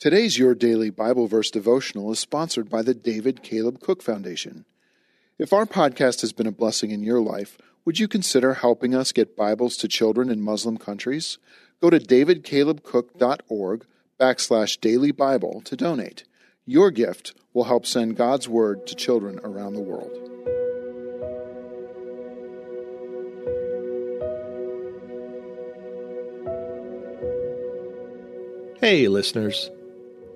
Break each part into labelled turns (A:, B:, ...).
A: Today's Your Daily Bible Verse devotional is sponsored by the David Caleb Cook Foundation. If our podcast has been a blessing in your life, would you consider helping us get Bibles to children in Muslim countries? Go to davidcalebcook.org backslash daily Bible to donate. Your gift will help send God's Word to children around the world.
B: Hey, listeners.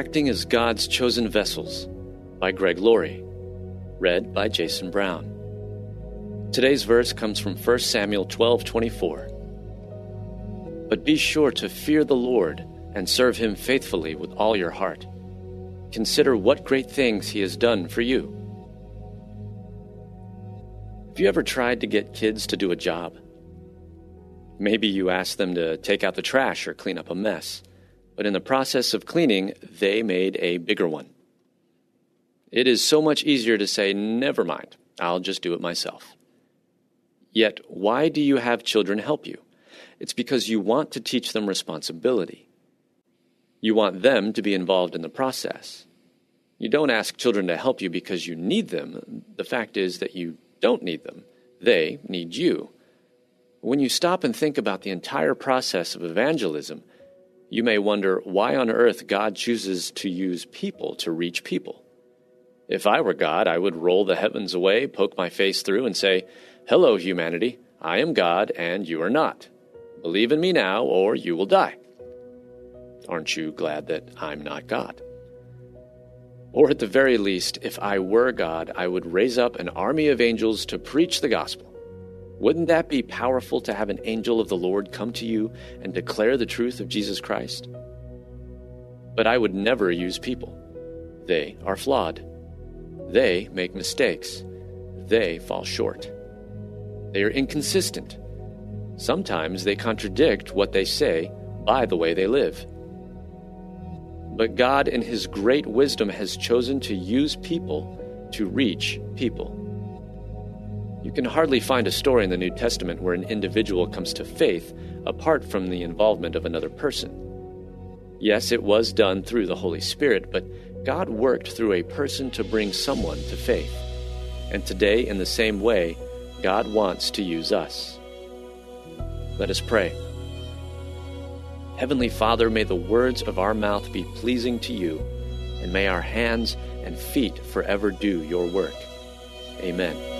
C: Acting as God's Chosen Vessels by Greg Laurie. Read by Jason Brown. Today's verse comes from 1 Samuel 12:24. But be sure to fear the Lord and serve him faithfully with all your heart. Consider what great things he has done for you. Have you ever tried to get kids to do a job? Maybe you asked them to take out the trash or clean up a mess, but in the process of cleaning, they made a bigger one. It is so much easier to say, never mind, I'll just do it myself. Yet, why do you have children help you? It's because you want to teach them responsibility. You want them to be involved in the process. You don't ask children to help you because you need them. The fact is that you don't need them. They need you. When you stop and think about the entire process of evangelism, you may wonder why on earth God chooses to use people to reach people. If I were God, I would roll the heavens away, poke my face through, and say, Hello, humanity. I am God, and you are not. Believe in me now, or you will die. Aren't you glad that I'm not God? Or at the very least, if I were God, I would raise up an army of angels to preach the gospel. Wouldn't that be powerful to have an angel of the Lord come to you and declare the truth of Jesus Christ? But I would never use people. They are flawed. They make mistakes. They fall short. They are inconsistent. Sometimes they contradict what they say by the way they live. But God, in His great wisdom, has chosen to use people to reach people. You can hardly find a story in the New Testament where an individual comes to faith apart from the involvement of another person. Yes, it was done through the Holy Spirit, but God worked through a person to bring someone to faith. And today, in the same way, God wants to use us. Let us pray. Heavenly Father, may the words of our mouth be pleasing to you, and may our hands and feet forever do your work. Amen.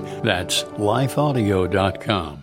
D: That's lifeaudio.com.